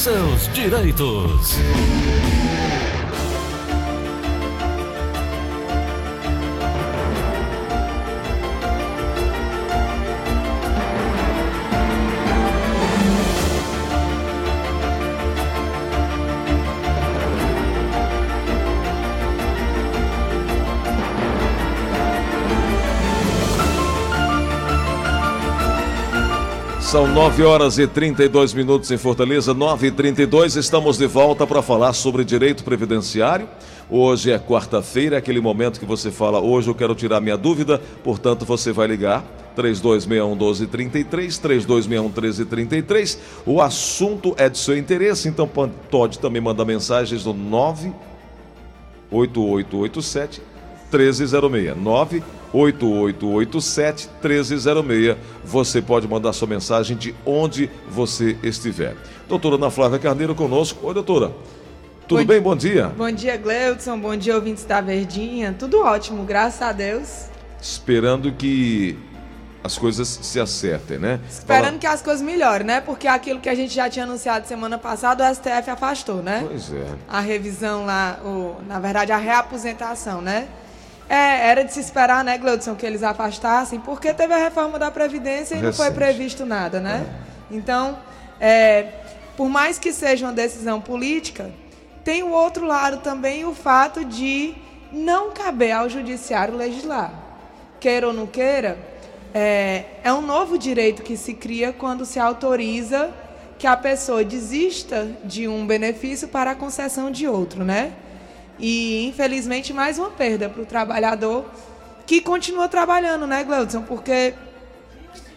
seus direitos. São 9 horas e 32 minutos em Fortaleza, 9 e 32 Estamos de volta para falar sobre direito previdenciário. Hoje é quarta-feira, é aquele momento que você fala: hoje eu quero tirar minha dúvida, portanto você vai ligar. 3261 1233, 3261 1333. O assunto é de seu interesse, então pode também mandar mensagens no 98887 1306. 98887 1306. Você pode mandar sua mensagem de onde você estiver. Doutora Ana Flávia Carneiro conosco. Oi, doutora. Tudo bom, bem? Bom dia. Bom dia, Gleudson. Bom dia, ouvintes da Verdinha. Tudo ótimo, graças a Deus. Esperando que as coisas se acertem, né? Esperando Fala... que as coisas melhorem, né? Porque aquilo que a gente já tinha anunciado semana passada, o STF afastou, né? Pois é. A revisão lá, o, na verdade, a reaposentação, né? É, era de se esperar, né, Gleudson, que eles afastassem, porque teve a reforma da Previdência e Recente. não foi previsto nada, né? É. Então, é, por mais que seja uma decisão política, tem o outro lado também o fato de não caber ao judiciário legislar. Queira ou não queira, é, é um novo direito que se cria quando se autoriza que a pessoa desista de um benefício para a concessão de outro, né? E, infelizmente, mais uma perda para o trabalhador que continua trabalhando, né, Gleudson? Porque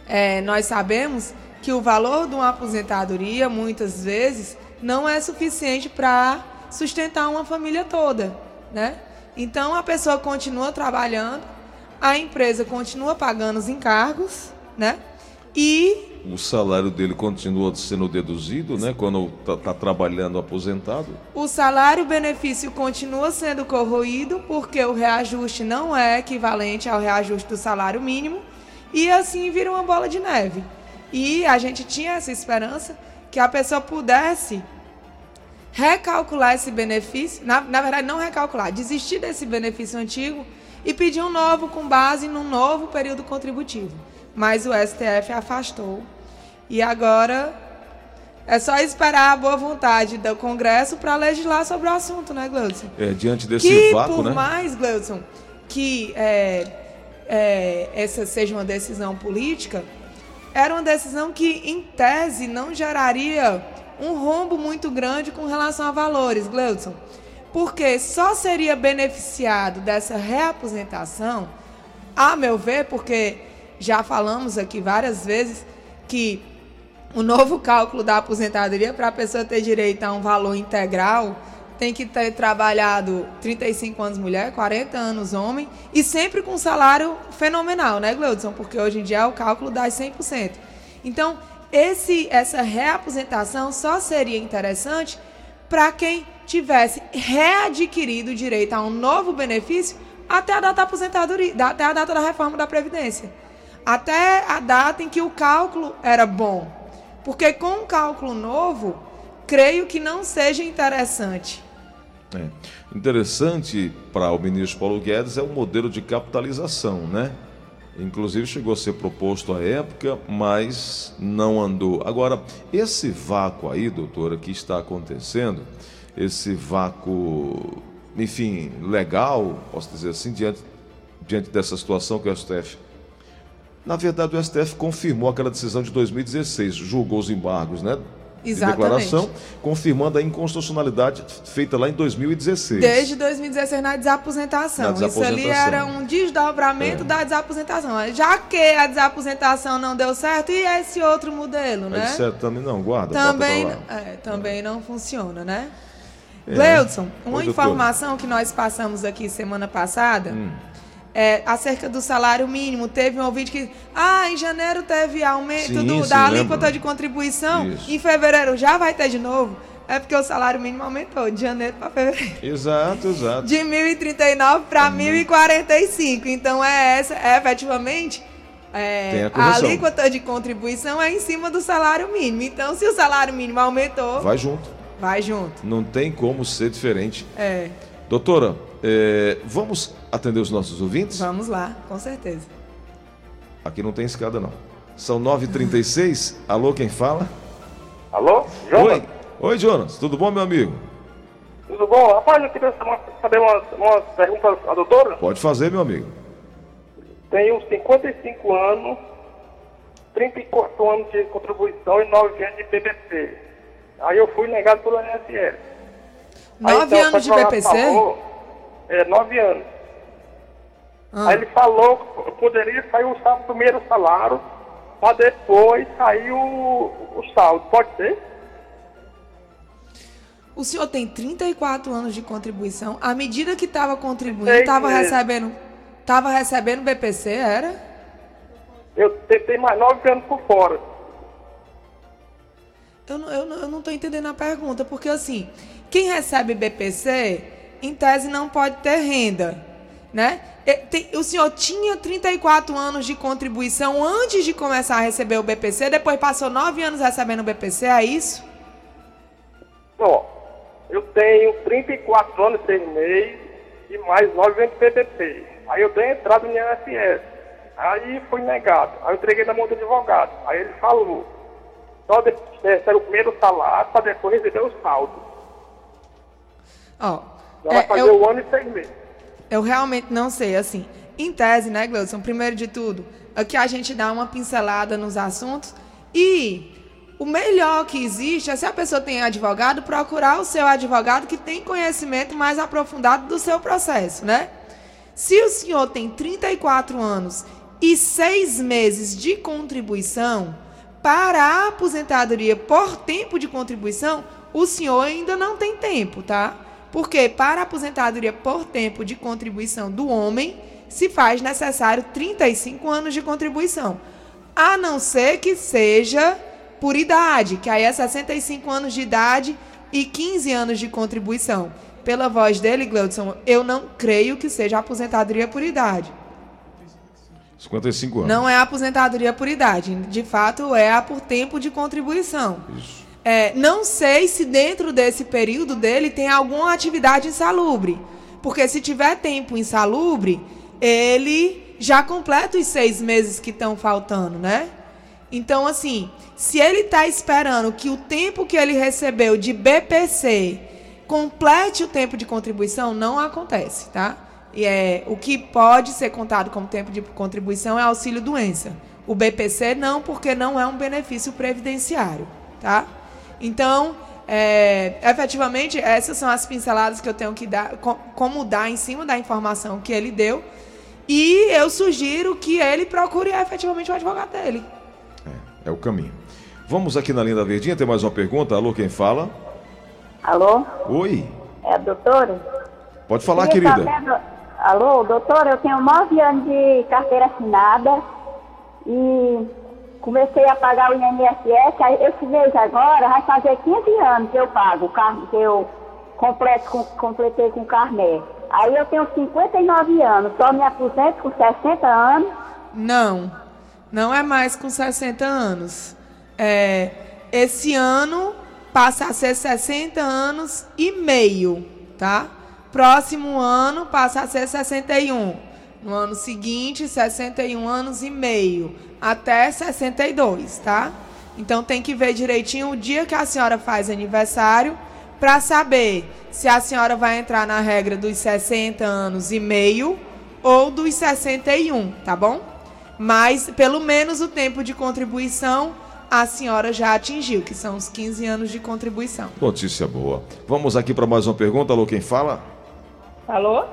é, nós sabemos que o valor de uma aposentadoria, muitas vezes, não é suficiente para sustentar uma família toda, né? Então, a pessoa continua trabalhando, a empresa continua pagando os encargos, né? E o salário dele continua sendo deduzido, né? Quando está tá trabalhando aposentado. O salário benefício continua sendo corroído porque o reajuste não é equivalente ao reajuste do salário mínimo e assim vira uma bola de neve. E a gente tinha essa esperança que a pessoa pudesse recalcular esse benefício, na, na verdade não recalcular, desistir desse benefício antigo e pedir um novo com base num novo período contributivo mas o STF afastou. E agora é só esperar a boa vontade do Congresso para legislar sobre o assunto, né, Gleudson? É, diante desse que, vácuo, por né? mais, Gleudson, que é, é, essa seja uma decisão política, era uma decisão que, em tese, não geraria um rombo muito grande com relação a valores, Gleudson. Porque só seria beneficiado dessa reaposentação, a meu ver, porque já falamos aqui várias vezes que o novo cálculo da aposentadoria para a pessoa ter direito a um valor integral tem que ter trabalhado 35 anos mulher, 40 anos homem e sempre com salário fenomenal, né, Gleudson? Porque hoje em dia é o cálculo dá 100%. Então, esse, essa reaposentação só seria interessante para quem tivesse readquirido o direito a um novo benefício até a data da aposentadoria, até a data da reforma da Previdência até a data em que o cálculo era bom. Porque com um cálculo novo, creio que não seja interessante. É. Interessante para o ministro Paulo Guedes é o modelo de capitalização, né? Inclusive chegou a ser proposto à época, mas não andou. Agora, esse vácuo aí, doutora, que está acontecendo, esse vácuo, enfim, legal, posso dizer assim, diante, diante dessa situação que o STF na verdade, o STF confirmou aquela decisão de 2016, julgou os embargos, né? Exatamente. De declaração, confirmando a inconstitucionalidade feita lá em 2016. Desde 2016 na desaposentação. na desaposentação. Isso ali era um desdobramento é. da desaposentação. Já que a desaposentação não deu certo, e esse outro modelo, né? certo também não, guarda. Também, é, também não funciona, né? É. Gleudson, uma Oi, informação que nós passamos aqui semana passada. Hum é, acerca do salário mínimo. Teve um ouvinte que, ah, em janeiro teve aumento sim, do, sim, da alíquota de contribuição, Isso. em fevereiro já vai ter de novo. É porque o salário mínimo aumentou de janeiro para fevereiro. Exato, exato. De 1.039 para 1.045. Então, é essa, é efetivamente é, a, a alíquota de contribuição é em cima do salário mínimo. Então, se o salário mínimo aumentou. Vai junto. Vai junto. Não tem como ser diferente. É. Doutora, é, vamos atender os nossos ouvintes? Vamos lá, com certeza. Aqui não tem escada, não. São 9h36. Alô, quem fala? Alô, Jonas? Oi. Oi, Jonas. Tudo bom, meu amigo? Tudo bom? Rapaz, eu queria saber umas, umas perguntas à doutora. Pode fazer, meu amigo. Tenho 55 anos, 34 anos de contribuição e 9 anos de BPC. Aí eu fui negado pelo INSS. 9 então, anos de BPC? Falou, é, 9 anos. Ah. Aí ele falou que poderia sair o primeiro salário para depois sair o, o saldo. Pode ser? O senhor tem 34 anos de contribuição. À medida que estava contribuindo, estava recebendo, tava recebendo BPC, era? Eu tentei mais 9 anos por fora. Eu, eu, eu não estou entendendo a pergunta, porque assim, quem recebe BPC, em tese, não pode ter renda, né? O senhor tinha 34 anos de contribuição antes de começar a receber o BPC, depois passou 9 anos recebendo o BPC, é isso? Ó, eu tenho 34 anos 6 meses e mais 9 anos de PPP. Aí eu dei entrada no INSS. Aí foi negado. Aí eu entreguei na mão do advogado. Aí ele falou, só recebe o primeiro salário para depois receber o saldo. Ó, oh, é, vai fazer eu, um ano e seis meses. Eu realmente não sei, assim. Em tese, né, Gleudson? Primeiro de tudo, aqui a gente dá uma pincelada nos assuntos e o melhor que existe é se a pessoa tem advogado, procurar o seu advogado que tem conhecimento mais aprofundado do seu processo, né? Se o senhor tem 34 anos e seis meses de contribuição para a aposentadoria por tempo de contribuição, o senhor ainda não tem tempo, tá? Porque para a aposentadoria por tempo de contribuição do homem, se faz necessário 35 anos de contribuição. A não ser que seja por idade, que aí é 65 anos de idade e 15 anos de contribuição. Pela voz dele, Gleudson, eu não creio que seja aposentadoria por idade. 55 anos. Não é aposentadoria por idade. De fato, é a por tempo de contribuição. Isso. É, não sei se dentro desse período dele tem alguma atividade insalubre. Porque se tiver tempo insalubre, ele já completa os seis meses que estão faltando, né? Então, assim, se ele está esperando que o tempo que ele recebeu de BPC complete o tempo de contribuição, não acontece, tá? E é, o que pode ser contado como tempo de contribuição é auxílio doença. O BPC não, porque não é um benefício previdenciário, tá? Então, é, efetivamente, essas são as pinceladas que eu tenho que dar, como dar em cima da informação que ele deu. E eu sugiro que ele procure efetivamente o advogado dele. É o caminho. Vamos aqui na linha da Verdinha, tem mais uma pergunta. Alô, quem fala? Alô? Oi. É a doutora? Pode falar, querida. Saber, alô, doutora, eu tenho nove anos de carteira assinada e comecei a pagar o INSS. Esse mês agora vai fazer 15 anos que eu pago, que eu completo, com, completei com carnê. Aí eu tenho 59 anos, só me aposento com 60 anos. Não não é mais com 60 anos. É, esse ano passa a ser 60 anos e meio, tá? Próximo ano passa a ser 61. No ano seguinte, 61 anos e meio, até 62, tá? Então tem que ver direitinho o dia que a senhora faz aniversário para saber se a senhora vai entrar na regra dos 60 anos e meio ou dos 61, tá bom? mas pelo menos o tempo de contribuição a senhora já atingiu, que são os 15 anos de contribuição. Notícia boa. Vamos aqui para mais uma pergunta. Alô, quem fala? Alô?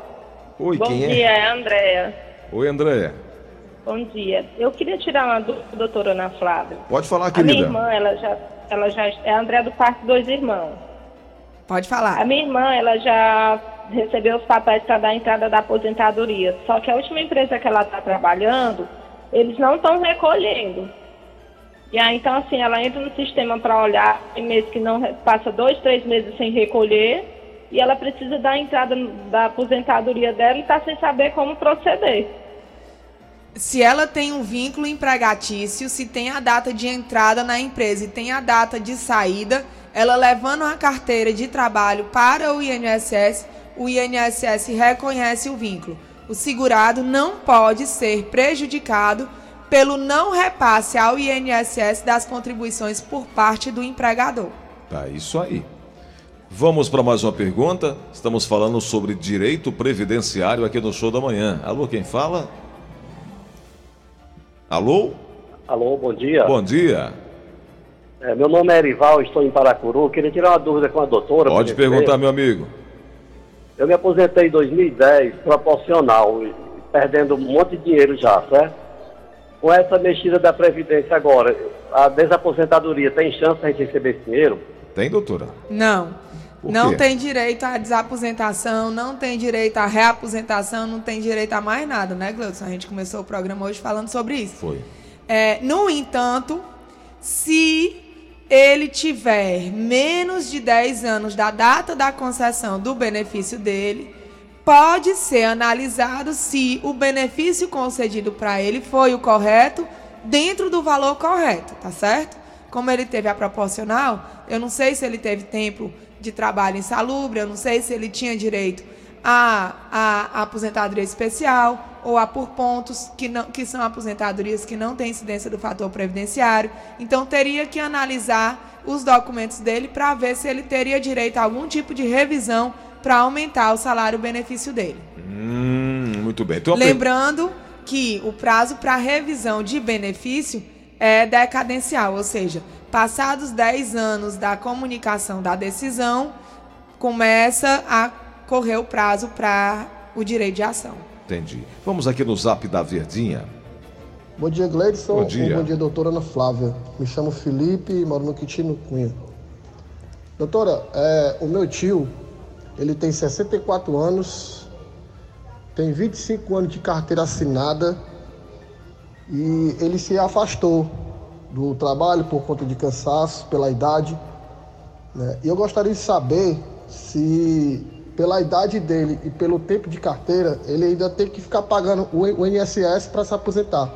Oi, Bom quem é? Bom dia, é Andréia. Oi, Andréia. Bom dia. Eu queria tirar uma dúvida, doutora Ana Flávia. Pode falar, querida. A minha irmã, ela já, ela já é a Andréia do Parque Dois Irmãos. Pode falar. A minha irmã, ela já recebeu os papéis para dar a entrada da aposentadoria. Só que a última empresa que ela está trabalhando eles não estão recolhendo. E aí, então, assim, ela entra no sistema para olhar, tem meses que não passa dois, três meses sem recolher, e ela precisa da entrada da aposentadoria dela e está sem saber como proceder. se ela tem um vínculo empregatício, se tem a data de entrada na empresa e tem a data de saída, ela levando a carteira de trabalho para o INSS, o INSS reconhece o vínculo. O segurado não pode ser prejudicado pelo não repasse ao INSS das contribuições por parte do empregador. Tá, isso aí. Vamos para mais uma pergunta. Estamos falando sobre direito previdenciário aqui no Show da Manhã. Alô, quem fala? Alô? Alô, bom dia. Bom dia. É, meu nome é Erival, estou em Paracuru. Queria tirar uma dúvida com a doutora. Pode perguntar, meu amigo. Eu me aposentei em 2010, proporcional, perdendo um monte de dinheiro já, certo? Com essa mexida da Previdência agora, a desaposentadoria tem chance de a gente receber esse dinheiro? Tem, doutora? Não. Por não quê? tem direito à desaposentação, não tem direito à reaposentação, não tem direito a mais nada, né, Gleudson? A gente começou o programa hoje falando sobre isso. Foi. É, no entanto, se ele tiver menos de 10 anos da data da concessão do benefício dele, pode ser analisado se o benefício concedido para ele foi o correto dentro do valor correto, tá certo? Como ele teve a proporcional, eu não sei se ele teve tempo de trabalho insalubre, eu não sei se ele tinha direito a, a, aposentadoria especial ou a por pontos, que, não, que são aposentadorias que não têm incidência do fator previdenciário. Então, teria que analisar os documentos dele para ver se ele teria direito a algum tipo de revisão para aumentar o salário-benefício dele. Hum, muito bem. Então, a per- Lembrando que o prazo para revisão de benefício é decadencial, ou seja, passados 10 anos da comunicação da decisão, começa a correr o prazo para o direito de ação. Entendi. Vamos aqui no zap da Verdinha. Bom dia, Gleidson. Bom dia. Bom dia, doutora Ana Flávia. Me chamo Felipe e moro no Quitino Cunha. Doutora, é, o meu tio, ele tem 64 anos, tem 25 anos de carteira assinada e ele se afastou do trabalho por conta de cansaço, pela idade. né? E eu gostaria de saber se, pela idade dele e pelo tempo de carteira, ele ainda tem que ficar pagando o INSS para se aposentar.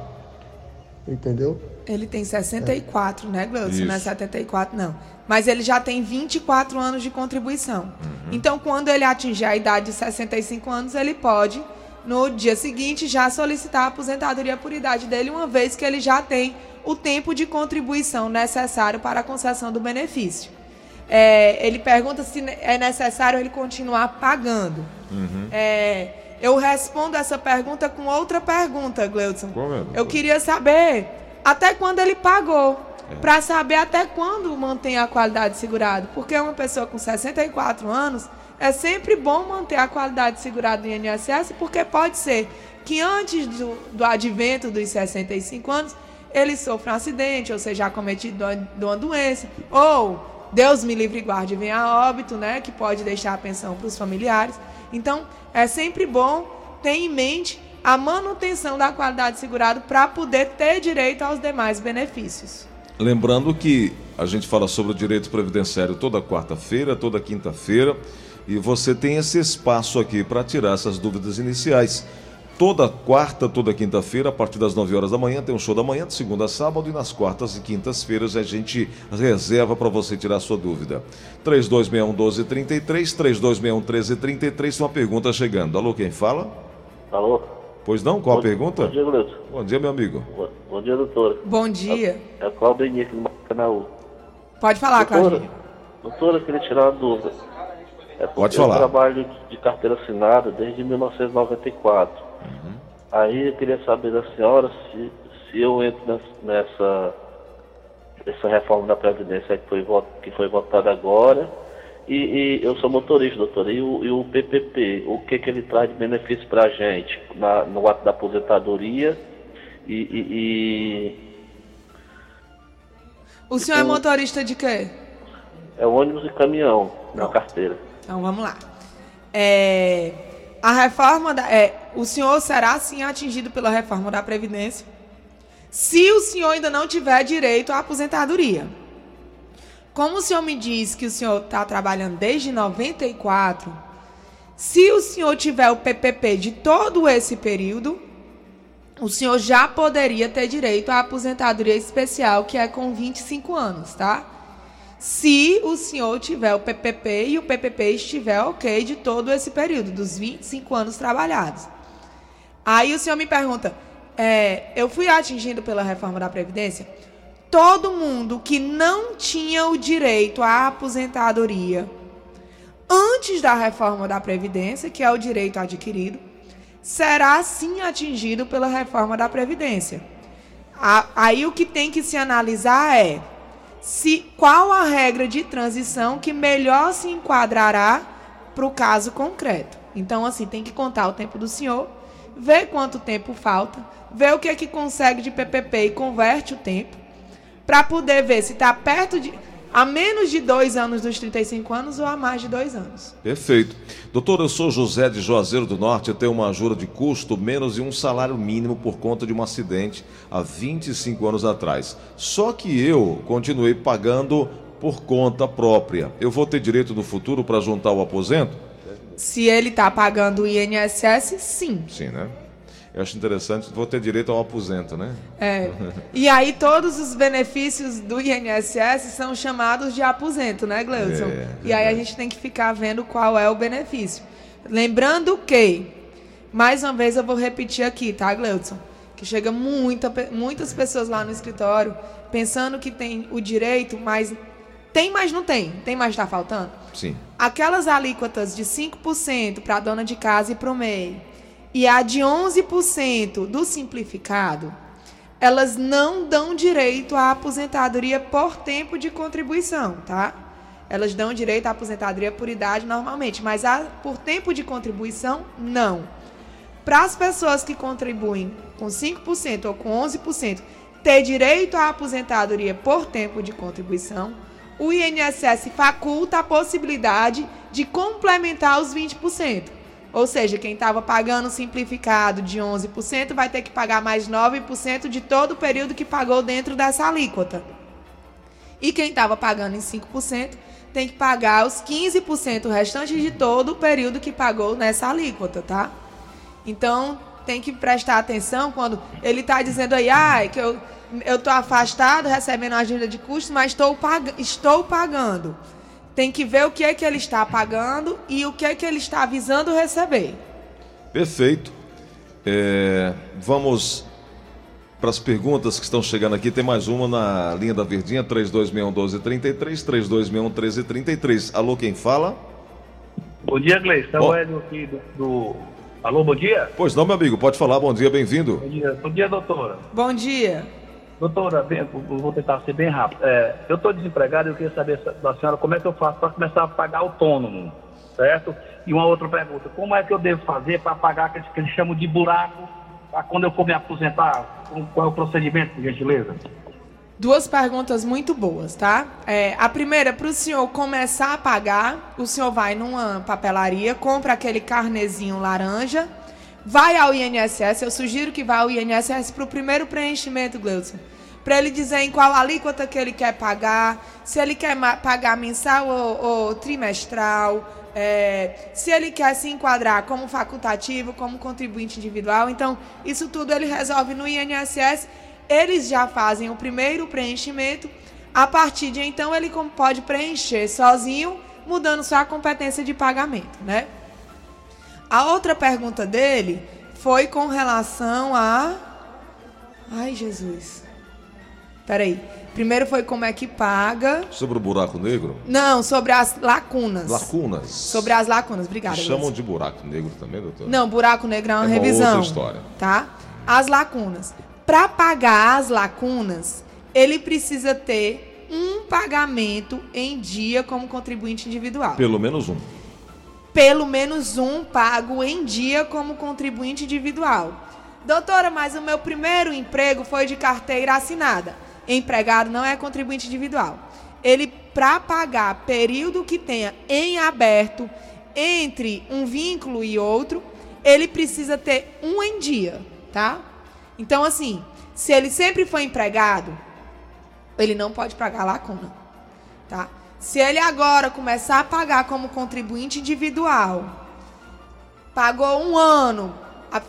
Entendeu? Ele tem 64, né, Gleudson? Não é Isso. 74, não. Mas ele já tem 24 anos de contribuição. Então, quando ele atingir a idade de 65 anos, ele pode, no dia seguinte, já solicitar a aposentadoria por idade dele, uma vez que ele já tem o tempo de contribuição necessário para a concessão do benefício. É, ele pergunta se é necessário ele continuar pagando. É, eu respondo essa pergunta com outra pergunta, Gleudson. Qual é? Eu queria saber até quando ele pagou. Para saber até quando mantém a qualidade segurada. Porque uma pessoa com 64 anos é sempre bom manter a qualidade segurada do INSS, porque pode ser que antes do, do advento dos 65 anos ele sofra um acidente, ou seja acometido de uma- doença, ou Deus me livre e guarde venha a óbito, né, que pode deixar a pensão para os familiares. Então, é sempre bom ter em mente a manutenção da qualidade segurada para poder ter direito aos demais benefícios. Lembrando que a gente fala sobre o direito previdenciário toda quarta-feira, toda quinta-feira, e você tem esse espaço aqui para tirar essas dúvidas iniciais. Toda quarta, toda quinta-feira, a partir das 9 horas da manhã, tem um show da manhã, de segunda a sábado, e nas quartas e quintas-feiras a gente reserva para você tirar a sua dúvida. 3261-1233, 3261-1333, uma pergunta chegando. Alô, quem fala? Alô? Pois não? Qual a Bom- pergunta? Bom dia, Gleudson. Bom dia, meu amigo. Bom, bom dia, doutora. Bom dia. É Cláudio Henrique do Maracanãú. Pode falar, doutora, Claudinho. doutora, eu queria tirar uma dúvida. É porque Pode falar. Eu trabalho de carteira assinada desde 1994. Uhum. Aí eu queria saber da senhora se, se eu entro nes- nessa, essa reforma da Previdência que foi, que foi votada agora. E, e eu sou motorista, doutora. E o, e o PPP, o que, que ele traz de benefício para a gente na, no ato da aposentadoria? E, e- e O senhor é motorista de quê? é ônibus e caminhão na carteira. Então vamos lá. É, a reforma da, é, o senhor será sim atingido pela reforma da Previdência se o senhor ainda não tiver direito à aposentadoria. Como o senhor me diz que o senhor está trabalhando desde 94, se o senhor tiver o PPP de todo esse período, o senhor já poderia ter direito à aposentadoria especial, que é com 25 anos, tá? Se o senhor tiver o PPP e o PPP estiver ok de todo esse período, dos 25 anos trabalhados. Aí o senhor me pergunta, é, eu fui atingido pela reforma da Previdência? Todo mundo que não tinha o direito à aposentadoria antes da reforma da Previdência, que é o direito adquirido, será sim atingido pela reforma da Previdência. Aí o que tem que se analisar é se qual a regra de transição que melhor se enquadrará para o caso concreto. Então, assim, tem que contar o tempo do senhor, ver quanto tempo falta, ver o que é que consegue de PPP e converte o tempo, para poder ver se está perto de a menos de dois anos dos 35 anos ou a mais de dois anos. Perfeito. Doutor, eu sou José de Juazeiro do Norte, eu tenho uma ajuda de custo menos de um salário mínimo por conta de um acidente há 25 anos atrás. Só que eu continuei pagando por conta própria. Eu vou ter direito no futuro para juntar o aposento? Se ele está pagando o INSS, sim. Sim, né? Eu acho interessante, vou ter direito ao aposento, né? É. E aí todos os benefícios do INSS são chamados de aposento, né, Gleudson? É, e aí a gente tem que ficar vendo qual é o benefício. Lembrando que, mais uma vez eu vou repetir aqui, tá, Gleudson? Que chega muita, muitas pessoas lá no escritório pensando que tem o direito, mas tem, mas não tem. Tem, mas está faltando? Sim. Aquelas alíquotas de 5% para a dona de casa e para o MEI e a de 11% do simplificado, elas não dão direito à aposentadoria por tempo de contribuição, tá? Elas dão direito à aposentadoria por idade normalmente, mas a, por tempo de contribuição, não. Para as pessoas que contribuem com 5% ou com 11%, ter direito à aposentadoria por tempo de contribuição, o INSS faculta a possibilidade de complementar os 20%. Ou seja, quem estava pagando simplificado de 11% vai ter que pagar mais 9% de todo o período que pagou dentro dessa alíquota. E quem estava pagando em 5% tem que pagar os 15% restantes de todo o período que pagou nessa alíquota, tá? Então, tem que prestar atenção quando ele está dizendo aí, ah, que eu estou afastado, recebendo ajuda de custo, mas estou, pag estou pagando tem que ver o que é que ele está pagando e o que é que ele está avisando receber. Perfeito. É, vamos para as perguntas que estão chegando aqui. Tem mais uma na linha da Verdinha, 3261-1233, 3261-1333. Alô, quem fala? Bom dia, Gleice. É o Hélio aqui do, do... Alô, bom dia? Pois não, meu amigo, pode falar. Bom dia, bem-vindo. Bom dia, bom dia doutora. Bom dia. Doutora, vou tentar ser bem rápido. É, eu estou desempregado e eu queria saber da senhora como é que eu faço para começar a pagar autônomo, certo? E uma outra pergunta, como é que eu devo fazer para pagar aqueles que eles chamam de buraco, para quando eu for me aposentar, qual é o procedimento, por gentileza? Duas perguntas muito boas, tá? É, a primeira, para o senhor começar a pagar, o senhor vai numa papelaria, compra aquele carnezinho laranja, vai ao INSS, eu sugiro que vá ao INSS para o primeiro preenchimento, Gleudson. Para ele dizer em qual alíquota que ele quer pagar, se ele quer pagar mensal ou, ou trimestral, é, se ele quer se enquadrar como facultativo, como contribuinte individual. Então, isso tudo ele resolve no INSS. Eles já fazem o primeiro preenchimento. A partir de então, ele pode preencher sozinho, mudando só a competência de pagamento, né? A outra pergunta dele foi com relação a. Ai, Jesus. Peraí. Primeiro foi como é que paga. Sobre o buraco negro? Não, sobre as lacunas. Lacunas. Sobre as lacunas, obrigada. Chamam de buraco negro também, doutor? Não, buraco negro é uma, é uma revisão. Outra história. Tá? As lacunas. Para pagar as lacunas, ele precisa ter um pagamento em dia como contribuinte individual. Pelo menos um pelo menos um pago em dia como contribuinte individual. Doutora, mas o meu primeiro emprego foi de carteira assinada. Empregado não é contribuinte individual. Ele, para pagar período que tenha em aberto entre um vínculo e outro, ele precisa ter um em dia, tá? Então, assim, se ele sempre foi empregado, ele não pode pagar lacuna, tá? Se ele agora começar a pagar como contribuinte individual, pagou um ano,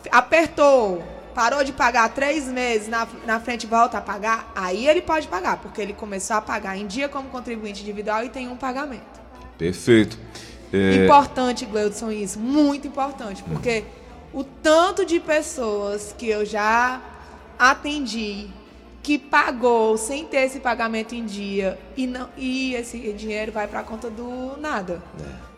apertou, parou de pagar três meses, na, na frente volta a pagar, aí ele pode pagar, porque ele começou a pagar em dia como contribuinte individual e tem um pagamento. Perfeito. É, Importante, Gleudson, isso. Muito importante. Porque o tanto de pessoas que eu já atendi que pagou sem ter esse pagamento em dia e, não, e esse dinheiro vai para a conta do nada.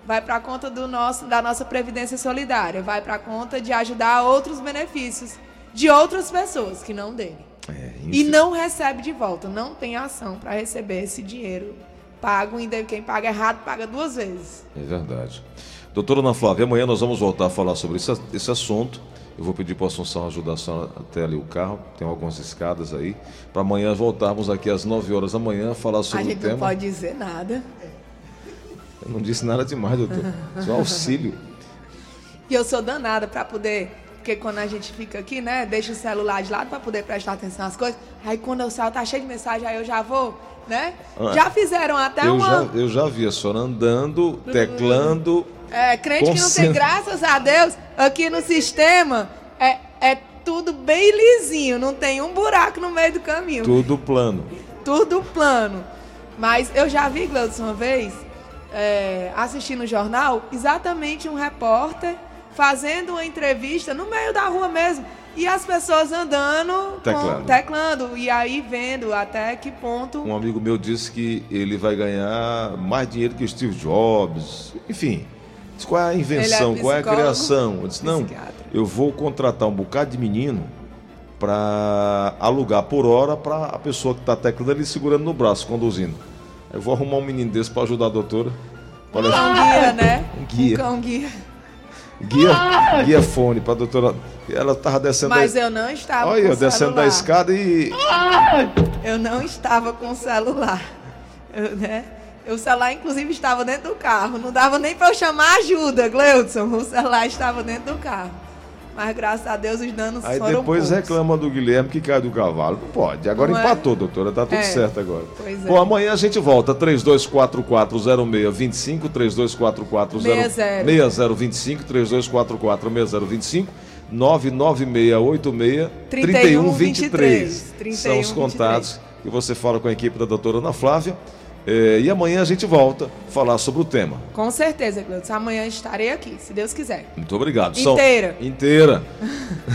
Vai para a conta do nosso, da nossa Previdência Solidária. Vai para a conta de ajudar outros benefícios de outras pessoas que não dele. é, E não recebe de volta. Não tem ação para receber esse dinheiro pago. E quem paga errado paga duas vezes. É verdade. Doutora Ana Flávia, amanhã nós vamos voltar a falar sobre esse, esse assunto. Eu vou pedir para a Assunção ajudar a senhora até ali o carro. Tem algumas escadas aí. Para amanhã voltarmos aqui às 9 horas da manhã a falar A sobre o gente não tema. pode dizer nada. Eu não disse nada demais, doutor. Só auxílio. E eu sou danada para poder. Porque quando a gente fica aqui, né? Deixa o celular de lado para poder prestar atenção nas coisas. Aí quando o celular tá cheio de mensagem, aí eu já vou, né? Ah, já fizeram até Eu uma. já, eu já vi a senhora andando, teclando. É, crente que não tem, graças a Deus, aqui no sistema é, é tudo bem lisinho, não tem um buraco no meio do caminho. Tudo plano. Tudo plano. Mas eu já vi, Gleudson, uma vez, é, assistindo o jornal, exatamente um repórter fazendo uma entrevista no meio da rua mesmo. E as pessoas andando, com- Teclando. teclando. E aí vendo até que ponto. Um amigo meu disse que ele vai ganhar mais dinheiro que o Steve Jobs. Enfim, qual é a invenção, Ele é qual é a criação. Eu disse, não, psiquiatra. eu vou contratar um bocado de menino para alugar por hora para a pessoa que está teclando ali segurando no braço, conduzindo. Eu vou arrumar um menino desse para ajudar a doutora. Olha, Cão guia, né? Um guia. Um cão guia. guia, guia fone para a doutora. Ela estava descendo Mas da... eu não estava Olha, eu descendo da celular. escada e Eu não estava com o celular. Eu, né? O celular, inclusive, estava dentro do carro. Não dava nem para eu chamar ajuda, Gleudson. O celular estava dentro do carro. Mas graças a Deus os danos Aí foram depois poucos. reclama do Guilherme que cai do cavalo. Não pode. Agora Não é? empatou, doutora. Tá tudo É. certo agora. Pois é. Bom, amanhã a gente volta. 32440625, 3244 60. 6025, 3244 99686 3123. 3123. São os contatos que você fala com a equipe da doutora Ana Flávia. É, e amanhã a gente volta a falar sobre o tema. Com certeza, Gleudson. Amanhã estarei aqui, se Deus quiser. Muito obrigado. Inteira. Inteira.